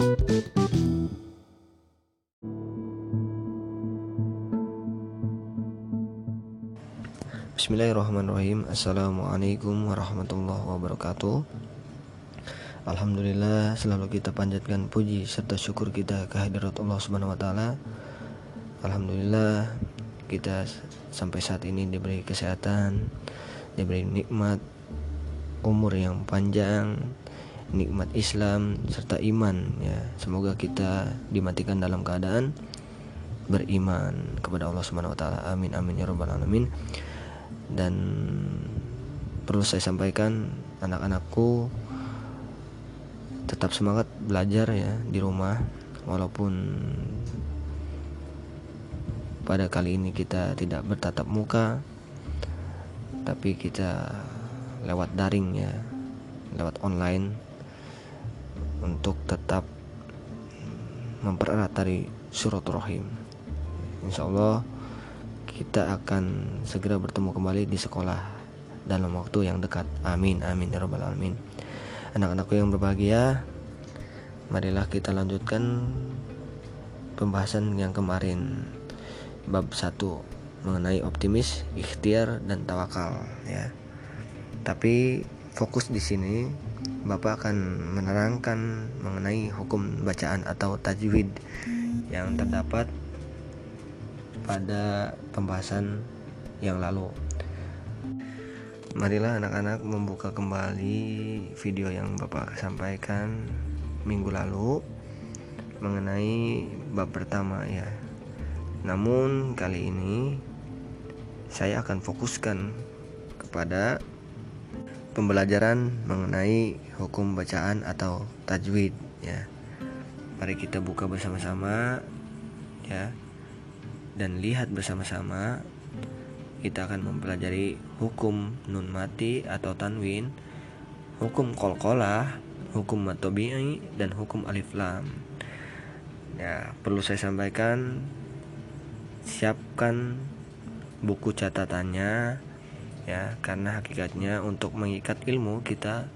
Bismillahirrahmanirrahim Assalamualaikum warahmatullahi wabarakatuh Alhamdulillah selalu kita panjatkan puji serta syukur kita kehadirat Allah Subhanahu wa taala. Alhamdulillah kita sampai saat ini diberi kesehatan, diberi nikmat umur yang panjang, nikmat Islam serta iman ya. Semoga kita dimatikan dalam keadaan beriman kepada Allah Subhanahu wa taala. Amin amin ya rabbal alamin. Dan perlu saya sampaikan anak-anakku tetap semangat belajar ya di rumah walaupun pada kali ini kita tidak bertatap muka tapi kita lewat daring ya lewat online untuk tetap mempererat tari surat rahim Insya Allah kita akan segera bertemu kembali di sekolah dalam waktu yang dekat. Amin amin ya rabbal alamin. Anak-anakku yang berbahagia marilah kita lanjutkan pembahasan yang kemarin. Bab 1 mengenai optimis, ikhtiar dan tawakal ya. Tapi fokus di sini Bapak akan menerangkan mengenai hukum bacaan atau tajwid yang terdapat pada pembahasan yang lalu. Marilah anak-anak membuka kembali video yang Bapak sampaikan minggu lalu mengenai bab pertama ya. Namun kali ini saya akan fokuskan kepada pembelajaran mengenai hukum bacaan atau tajwid ya. Mari kita buka bersama-sama ya dan lihat bersama-sama kita akan mempelajari hukum nun mati atau tanwin, hukum kolkolah, hukum matobi'i dan hukum alif lam. Ya, perlu saya sampaikan siapkan buku catatannya ya karena hakikatnya untuk mengikat ilmu kita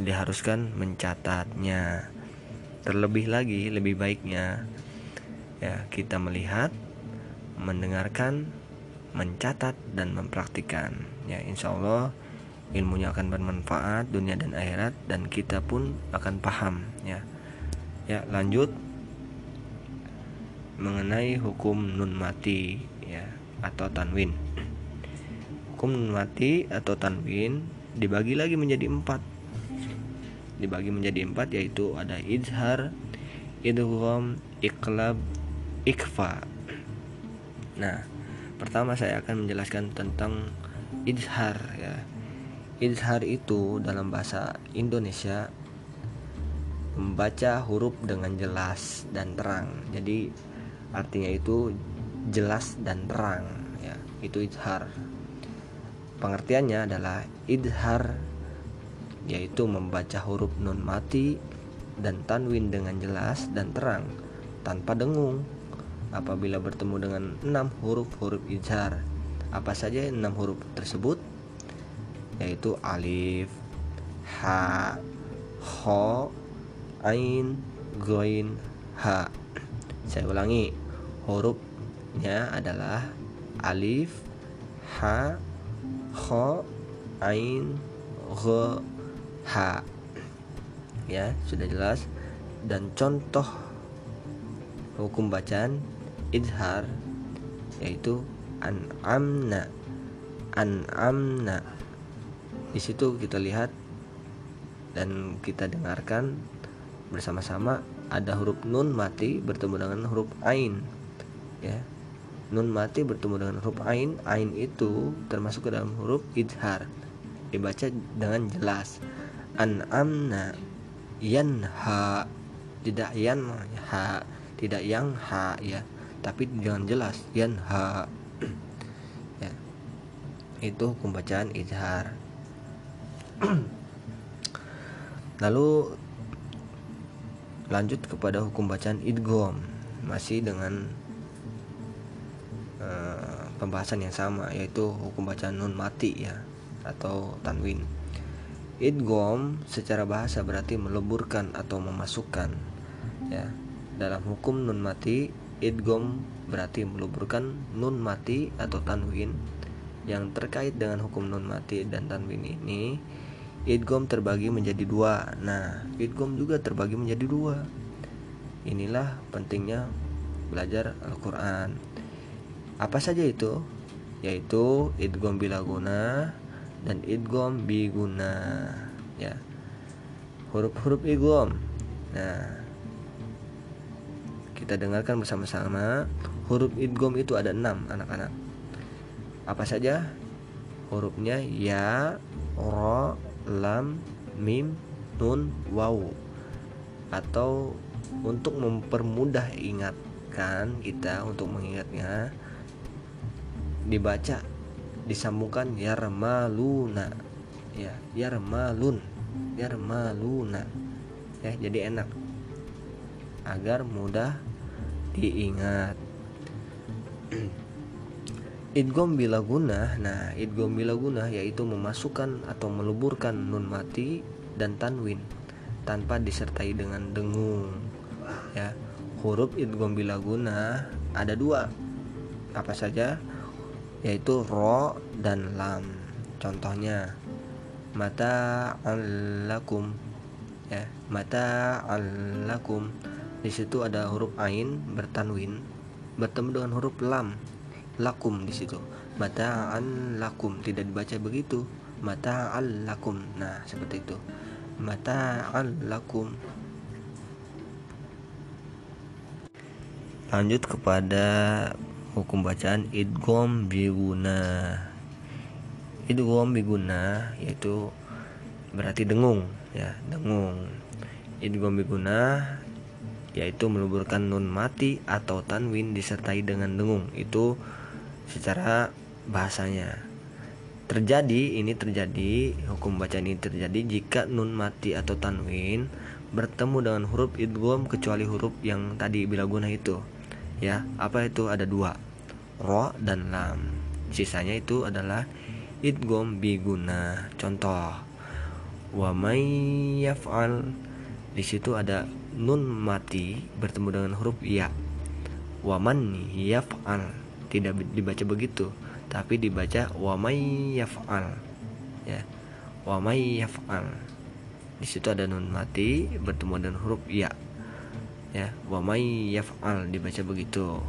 diharuskan mencatatnya. Terlebih lagi lebih baiknya ya kita melihat mendengarkan mencatat dan mempraktikkan. Ya insya Allah ilmunya akan bermanfaat dunia dan akhirat dan kita pun akan paham ya. Ya lanjut. Mengenai hukum nun mati ya atau tanwin hukum mati atau tanwin dibagi lagi menjadi empat dibagi menjadi empat yaitu ada izhar idgham iklab ikfa nah Pertama saya akan menjelaskan tentang izhar ya. Izhar itu dalam bahasa Indonesia membaca huruf dengan jelas dan terang. Jadi artinya itu jelas dan terang ya. Itu izhar. Pengertiannya adalah izhar yaitu membaca huruf nun mati dan tanwin dengan jelas dan terang tanpa dengung apabila bertemu dengan enam huruf-huruf izhar. Apa saja enam huruf tersebut? Yaitu alif, ha, ho, ain, goin, ha. Saya ulangi, hurufnya adalah alif, ha, ho, ain, go, ha. Ya, sudah jelas. Dan contoh hukum bacaan izhar yaitu an'amna an'amna di situ kita lihat dan kita dengarkan bersama-sama ada huruf nun mati bertemu dengan huruf ain ya nun mati bertemu dengan huruf ain. Ain itu termasuk ke dalam huruf izhar dibaca dengan jelas. An'amna yanha. Tidak yan ha. Tidak yang ha ya. Tapi jangan jelas. Yan ha ya. Itu hukum bacaan izhar lalu lanjut kepada hukum bacaan idgham masih dengan uh, pembahasan yang sama yaitu hukum bacaan nun mati ya atau tanwin. Idgham secara bahasa berarti meleburkan atau memasukkan ya. Dalam hukum nun mati idgom berarti meluburkan nun mati atau tanwin. Yang terkait dengan hukum nun mati dan tanwin ini idgom terbagi menjadi dua. Nah idgom juga terbagi menjadi dua. Inilah pentingnya belajar Al-Quran apa saja itu? Yaitu idgom bilaguna dan idgom biguna ya. Huruf-huruf idgom nah. Kita dengarkan bersama-sama. Huruf idgom itu ada enam anak-anak. Apa saja? Hurufnya ya ro lam mim nun waw. Atau untuk mempermudah ingatkan kita untuk mengingatnya dibaca disambungkan yarmaluna ya yarmalun yarmaluna ya jadi enak. Agar mudah diingat. Idgom bila guna nah idgom bila guna yaitu memasukkan atau meluburkan nun mati dan tanwin tanpa disertai dengan dengung. Ya huruf idgom bila guna ada dua. Apa saja yaitu ro dan lam. Contohnya mata alakum ya mata alakum di situ ada huruf ain bertanwin bertemu dengan huruf lam lakum di situ. Mata'an lakum tidak dibaca begitu. Mata'al lakum. Nah seperti itu. Mata'al lakum. Lanjut kepada hukum bacaan idgom biguna idgom biguna yaitu berarti dengung ya dengung. Idgom biguna yaitu meluburkan nun mati atau tanwin disertai dengan dengung. Itu secara bahasanya. Terjadi ini terjadi hukum baca ini terjadi jika nun mati atau tanwin bertemu dengan huruf idgham kecuali huruf yang tadi bila guna itu. Ya apa itu? Ada dua ro dan lam. Sisanya itu adalah idgham biguna contoh wa may yaf'al. Di situ ada nun mati bertemu dengan huruf ya. Waman yaf'al. Tidak dibaca begitu tapi dibaca wamay yaf'al. Ya wamay yaf'al. Di situ ada nun mati bertemu dengan huruf ya. Ya wamay yaf'al dibaca begitu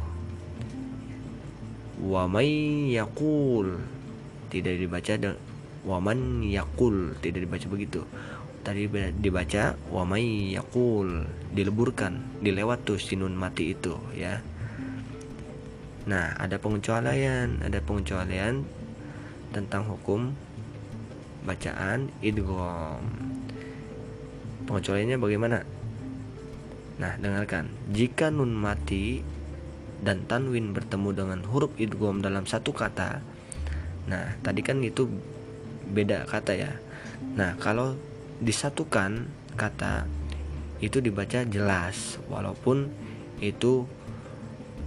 wamay yakul tidak dibaca waman yakul tidak dibaca begitu. Tadi dibaca wa may yaqul. Dileburkan dilewat tuh sinun mati itu ya. Nah ada pengecualian ada pengecualian tentang hukum bacaan idgham. Pengecualiannya bagaimana? Nah dengarkan. Jika nun mati dan tanwin bertemu dengan huruf idgham dalam satu kata. Nah tadi kan itu beda kata ya. Nah kalau disatukan kata itu dibaca jelas walaupun itu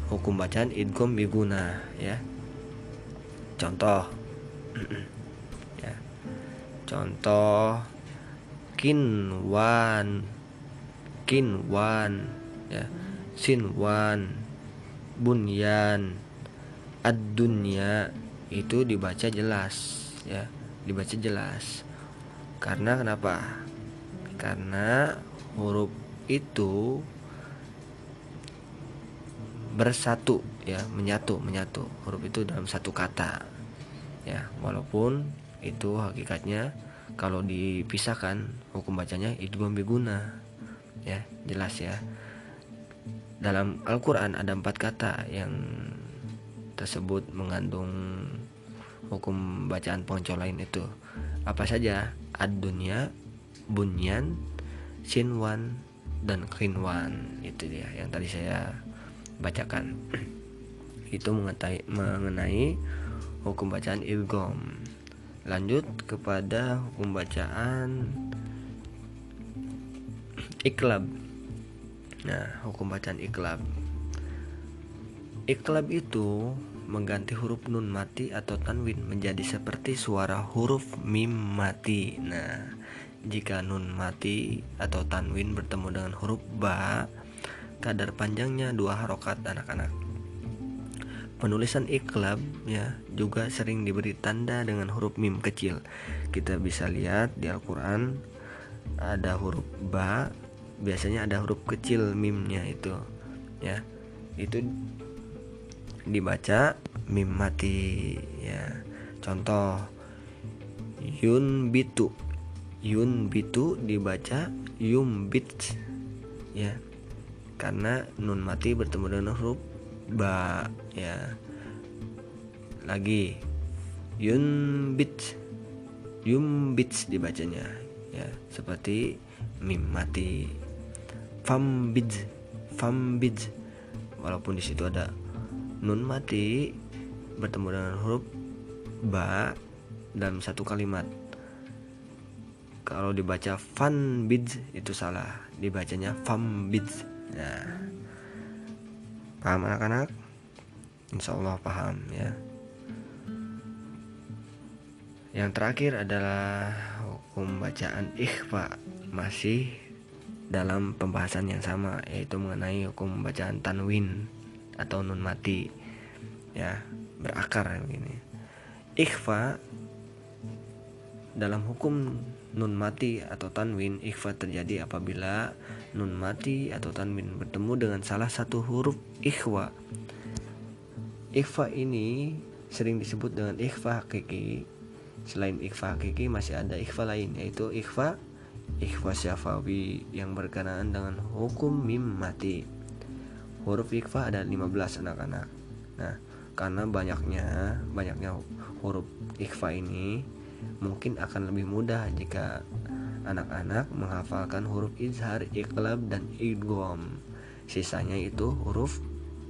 hukum bacaan idgham biguna ya. Contoh ya. Contoh kinwan kinwan ya. Sinwan bunyan ad-dunya itu dibaca jelas ya dibaca jelas karena kenapa? Karena huruf itu bersatu ya, menyatu, menyatu. Huruf itu dalam satu kata. Ya, walaupun itu hakikatnya kalau dipisahkan hukum bacanya itu biguna. Ya, jelas ya. Dalam Al-Qur'an ada empat kata yang tersebut mengandung hukum bacaan lain itu. Apa saja? Ad-dunya bunyan sinwan dan kinwan itu dia yang tadi saya bacakan. Itu mengenai, mengenai hukum bacaan ilgom lanjut kepada hukum bacaan iklab nah hukum bacaan iklab iklab itu mengganti huruf nun mati atau tanwin menjadi seperti suara huruf mim mati. Nah, jika nun mati atau tanwin bertemu dengan huruf ba, kadar panjangnya dua harokat anak-anak. Penulisan iklab ya juga sering diberi tanda dengan huruf mim kecil. Kita bisa lihat di Al-Qur'an ada huruf ba, biasanya ada huruf kecil mimnya itu. Ya. Itu dibaca mim mati ya. Contoh yun bitu. Yun bitu dibaca yum bit ya. Karena nun mati bertemu dengan huruf ba ya lagi yun bit yum bits dibacanya ya seperti mim mati fam bid fam bid walaupun di situ ada nun mati bertemu dengan huruf ba dalam satu kalimat. Kalau dibaca fan bid itu salah. Dibacanya fam bid nah. Paham anak-anak? Insya Allah paham ya. Yang terakhir adalah hukum bacaan ikhfa. Masih dalam pembahasan yang sama yaitu mengenai hukum bacaan tanwin atau nun mati ya berakar begini. Ikhfa dalam hukum nun mati atau tanwin ikhfa terjadi apabila nun mati atau tanwin bertemu dengan salah satu huruf ikhwa. Ikhfa ini sering disebut dengan ikhfa hakiki. Selain ikhfa hakiki masih ada ikhfa lain yaitu ikhfa ikhfa syafawi yang berkenaan dengan hukum mim mati. Huruf ikhfa ada 15 anak-anak. Nah, karena banyaknya banyaknya huruf ikhfa ini mungkin akan lebih mudah jika anak-anak menghafalkan huruf izhar, iqlab, dan idgham. Sisanya itu huruf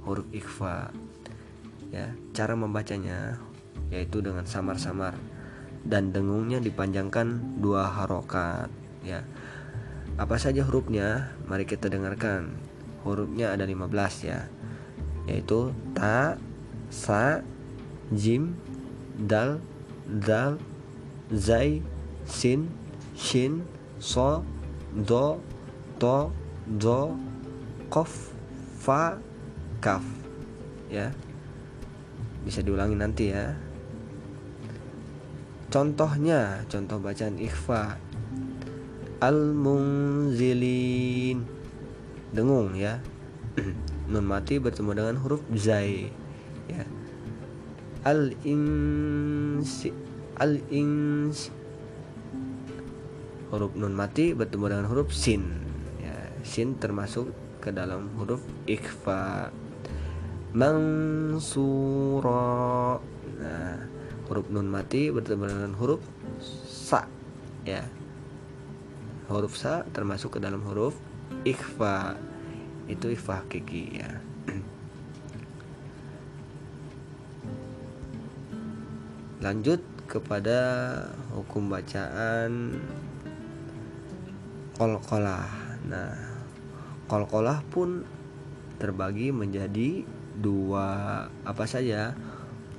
huruf ikhfa. Ya, cara membacanya yaitu dengan samar-samar dan dengungnya dipanjangkan dua harokat. Ya, apa saja hurufnya? Mari kita dengarkan. Hurufnya ada 15 ya, yaitu ta, sa, jim, dal, dal, zai, sin, shin, so, do, to, do, kof, fa, kaf. Ya. Bisa diulangi nanti ya. Contohnya, contoh bacaan ikhfa. Al-munzilin. Dengung ya. Nun mati bertemu dengan huruf zai. Ya. Al-insi al-ins huruf nun mati bertemu dengan huruf sin ya, sin termasuk ke dalam huruf ikhfa mansura nah huruf nun mati bertemu dengan huruf sa ya huruf sa termasuk ke dalam huruf ikhfa. Itu ikhfa hakiki ya. Lanjut kepada hukum bacaan kolkolah. Nah, kolkolah pun terbagi menjadi dua apa saja?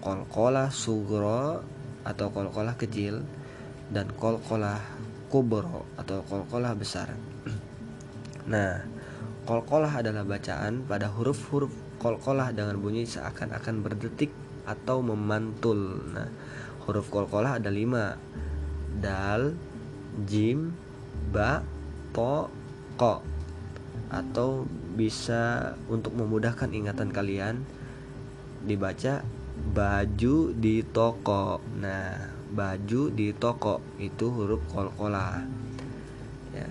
Kolkolah sugro atau kolkolah kecil dan kolkolah kubro atau kolkolah besar. Nah, kolkolah adalah bacaan pada huruf-huruf kolkolah dengan bunyi seakan-akan berdetik atau memantul. Nah, huruf kolkolah ada lima dal jim ba to ko atau bisa untuk memudahkan ingatan kalian dibaca baju di toko nah baju di toko. Itu huruf kolkolah ya.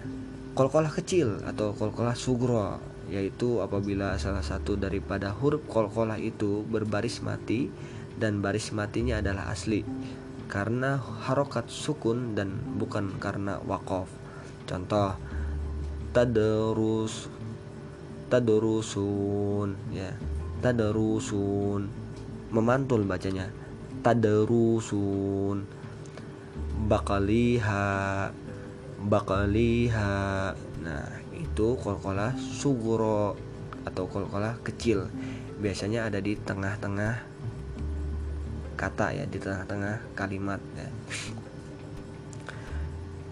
Kolkolah kecil atau kolkolah sugro yaitu apabila salah satu daripada huruf kolkolah itu berbaris mati dan baris matinya adalah asli karena harokat sukun dan bukan karena wakof. Contoh tadarus tadarusun ya. Tadarusun memantul bacanya tadarusun bakaliha bakaliha nah itu kolkolah suguro atau kolkolah kecil biasanya ada di tengah-tengah kata ya di tengah-tengah kalimat ya.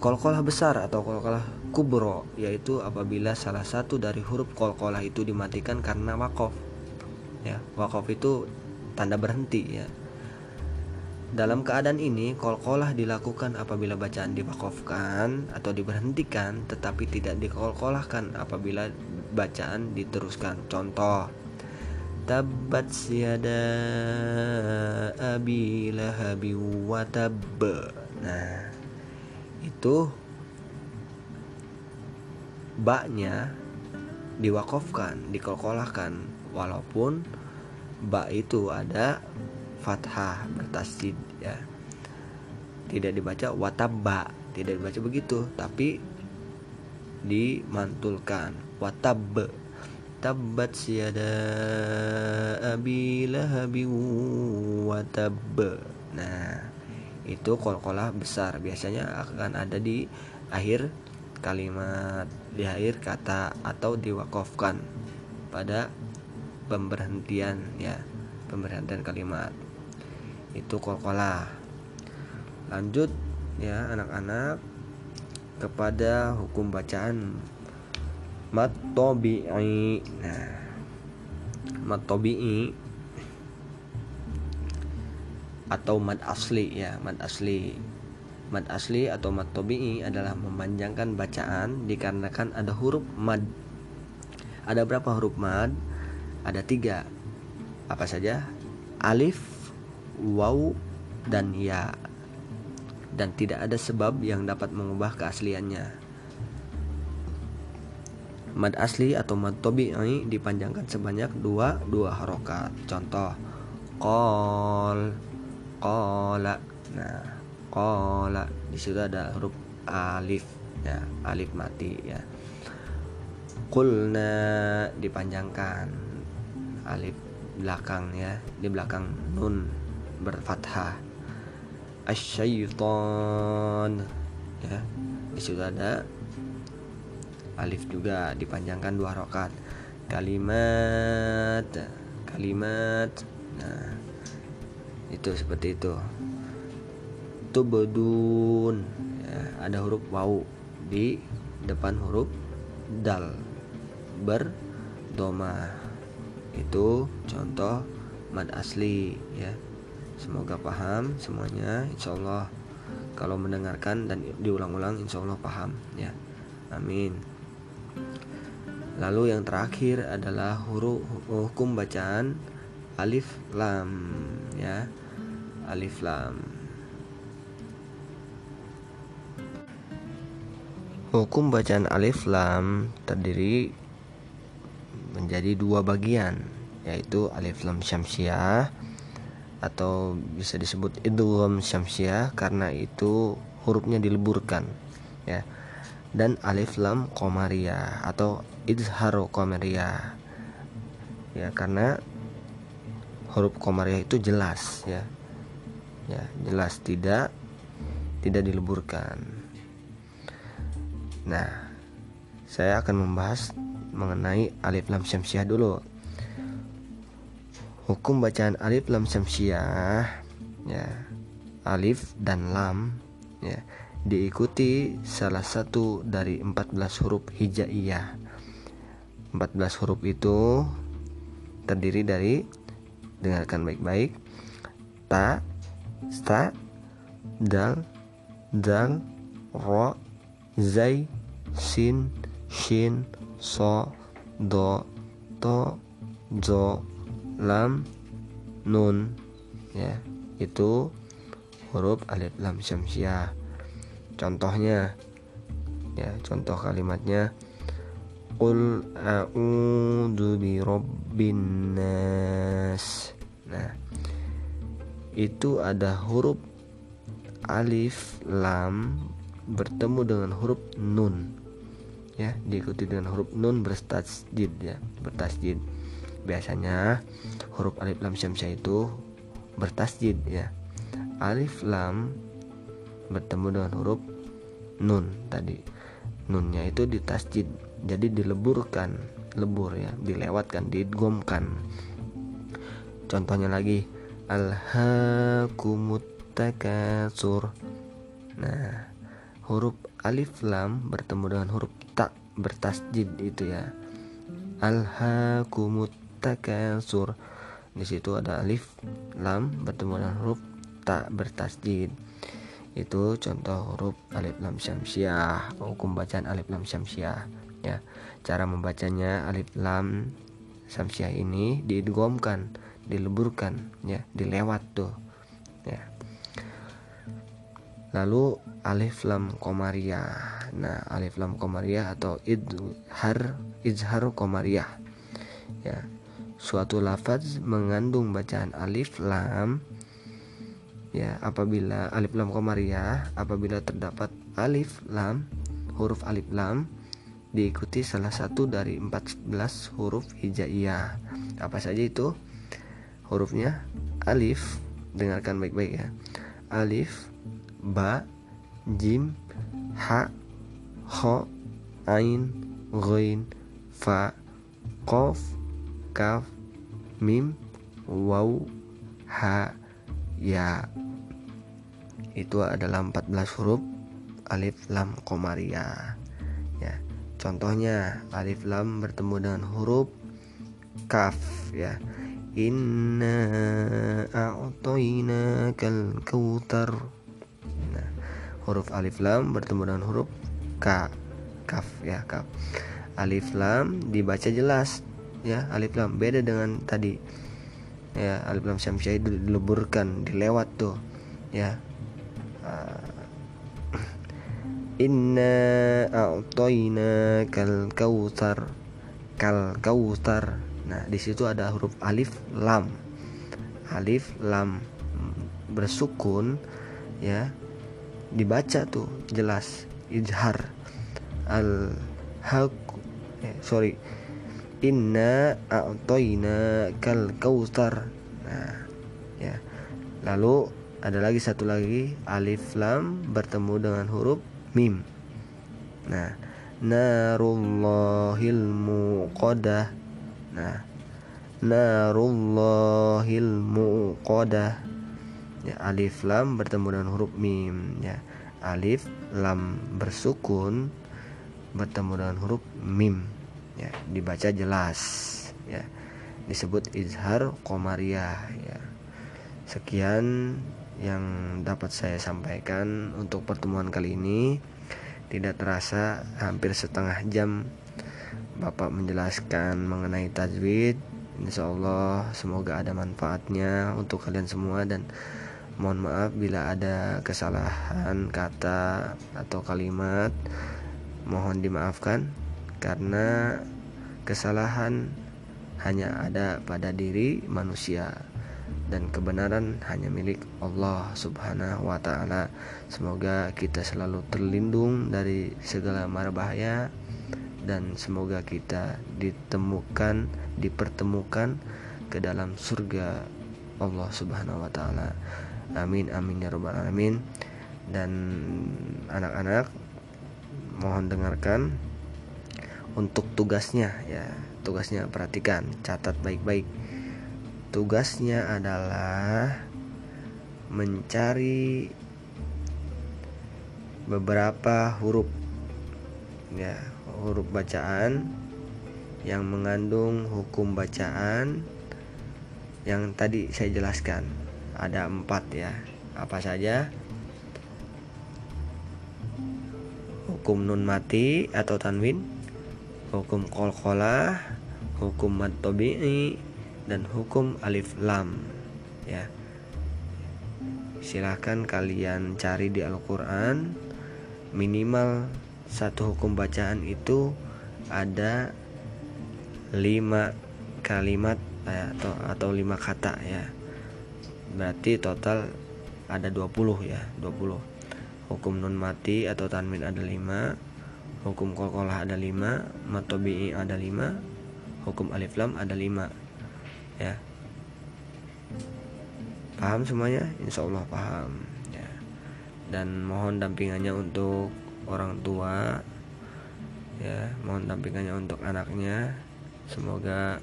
Kolkolah besar atau kolkolah kubro yaitu apabila salah satu dari huruf kolkolah itu dimatikan karena wakof. Ya, wakof itu tanda berhenti ya. Dalam keadaan ini, kolkolah dilakukan apabila bacaan diwakofkan atau diberhentikan, tetapi tidak dikolkolahkan apabila bacaan diteruskan. Contoh, tabat siada abi lahabi watab. Nah, itu baknya diwakofkan, dikolkolahkan walaupun bak itu ada fathah bertasjid ya. Tidak dibaca watabba, tidak dibaca begitu, tapi dimantulkan. Watab. Tabat siada abi lahabi watab. Nah, itu kol-kolah besar. Biasanya akan ada di akhir kalimat di akhir kata atau diwakofkan pada pemberhentian ya. Pemberhentian kalimat itu kol-kolah lanjut ya anak-anak kepada hukum bacaan. Mat tobi'i nah mat tobi'i atau mad asli ya mad asli. Mad asli atau mad tobi'i adalah memanjangkan bacaan dikarenakan ada huruf mad. Ada berapa huruf mad? Ada tiga. Apa saja? Alif waw dan ya dan tidak ada sebab yang dapat mengubah keasliannya. Mad asli atau mad tobi'i dipanjangkan sebanyak dua dua harokat. Contoh kol kola nah kola di situ ada huruf alif ya alif mati ya. Kulna dipanjangkan alif belakang ya di belakang nun berfathah. Asyaiton ya di situ ada alif juga dipanjangkan dua rokat kalimat kalimat. Nah itu seperti itu. Tubedun ya, ada huruf wau di depan huruf dal. Berdoma itu contoh mad asli ya semoga paham semuanya insyaallah. Kalau mendengarkan dan diulang-ulang insyaallah paham ya. Amin. Lalu yang terakhir adalah huruf hukum bacaan alif lam ya. Alif lam. Hukum bacaan alif lam terdiri menjadi dua bagian yaitu alif lam syamsiah atau bisa disebut idgham syamsiah karena itu hurufnya dileburkan ya. Dan alif lam komariah atau izhar komariah ya karena huruf komariah itu jelas ya. Ya jelas tidak tidak dileburkan. Nah saya akan membahas mengenai alif lam syamsiah dulu hukum bacaan alif lam syamsiah ya. Alif dan lam ya diikuti salah satu dari 14 huruf hijaiyah. 14 huruf itu terdiri dari dengarkan baik-baik ta sta dal dal ro zai sin shin so do to zo lam nun ya itu huruf alif lam syamsiah contohnya ya contoh kalimatnya Qul a'udzu bi rabbin nas. Nah, itu ada huruf alif lam bertemu dengan huruf nun. Ya, diikuti dengan huruf nun bertasjid ya, bertasjid. Biasanya huruf alif lam syamsiah itu bertasjid ya. Alif lam bertemu dengan huruf nun tadi. Nunnya itu ditasjid jadi dileburkan lebur ya dilewatkan digomkan contohnya lagi alhaakumut takasur nah huruf alif lam bertemu dengan huruf tak bertasjid itu ya alhaakumut takasur di situ ada alif lam bertemu dengan huruf tak bertasjid. Itu contoh huruf alif lam syamsiah hukum bacaan alif lam syamsiah ya. Cara membacanya alif lam syamsiah ini diidgomkan dileburkan ya dilewat tuh ya. Lalu alif lam komariah nah alif lam komariah atau idhar izhar komariah ya suatu lafaz mengandung bacaan alif lam. Ya apabila alif lam komariah apabila terdapat alif lam huruf alif lam diikuti salah satu dari 14 huruf hijaiyah. Apa saja itu? Hurufnya alif. Dengarkan baik-baik ya. Alif ba jim ha ho ain ghain fa qaf kaf mim waw ha ya. Itu adalah 14 huruf alif lam komariah ya. Contohnya alif lam bertemu dengan huruf kaf ya. Inna a'tainakal kautar huruf alif lam bertemu dengan huruf k kaf ya kaf. Alif lam dibaca jelas ya alif lam. Beda dengan tadi. Ya alif lam syamsiah itu dileburkan dilewat tuh. Ya. Uh, inna a'toina kal kautar kal kautar nah di situ ada huruf alif lam. Alif lam. Bersukun ya. Dibaca tuh jelas. Izhar al haq eh, sorry inna a'toina kal kautsar. Nah ya. Lalu ada lagi satu lagi alif lam bertemu dengan huruf mim. Nah narullahil muqadah. Nah narullahil muqadah. Ya alif lam bertemu dengan huruf mim. Ya alif lam bersukun bertemu dengan huruf mim ya dibaca jelas ya. Disebut izhar komariah ya. Sekian yang dapat saya sampaikan untuk pertemuan kali ini. Tidak terasa hampir setengah jam Bapak menjelaskan mengenai tajwid. Insya Allah semoga ada manfaatnya untuk kalian semua dan Mohon maaf bila ada kesalahan kata atau kalimat. Mohon dimaafkan karena kesalahan hanya ada pada diri manusia dan kebenaran hanya milik Allah Subhanahu wa taala. Semoga kita selalu terlindung dari segala mara bahaya dan semoga kita ditemukan, dipertemukan ke dalam surga Allah Subhanahu wa taala. Amin amin ya robbal alamin. Dan anak-anak mohon dengarkan untuk tugasnya ya. Tugasnya perhatikan, catat baik-baik. Tugasnya adalah mencari beberapa huruf ya, huruf bacaan yang mengandung hukum bacaan yang tadi saya jelaskan. Ada empat ya. Apa saja? Hukum nun mati atau tanwin hukum kolkolah hukum mad dan hukum alif lam ya. Silahkan kalian cari di Al-Quran. Minimal satu hukum bacaan itu ada lima kalimat eh, atau atau lima kata ya. Berarti total ada 20 ya 20 hukum nun mati atau tanwin ada 5 hukum kolkolah ada 5 matobi'i ada 5 hukum alif lam ada 5 ya. Paham semuanya? Insya Allah paham. Ya. Dan mohon dampingannya untuk orang tua. Ya mohon dampingannya untuk anaknya. Semoga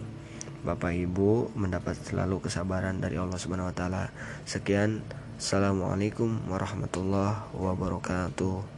Bapak Ibu mendapat selalu kesabaran dari Allah Subhanahu wa taala. Sekian, Assalamualaikum warahmatullahi wabarakatuh.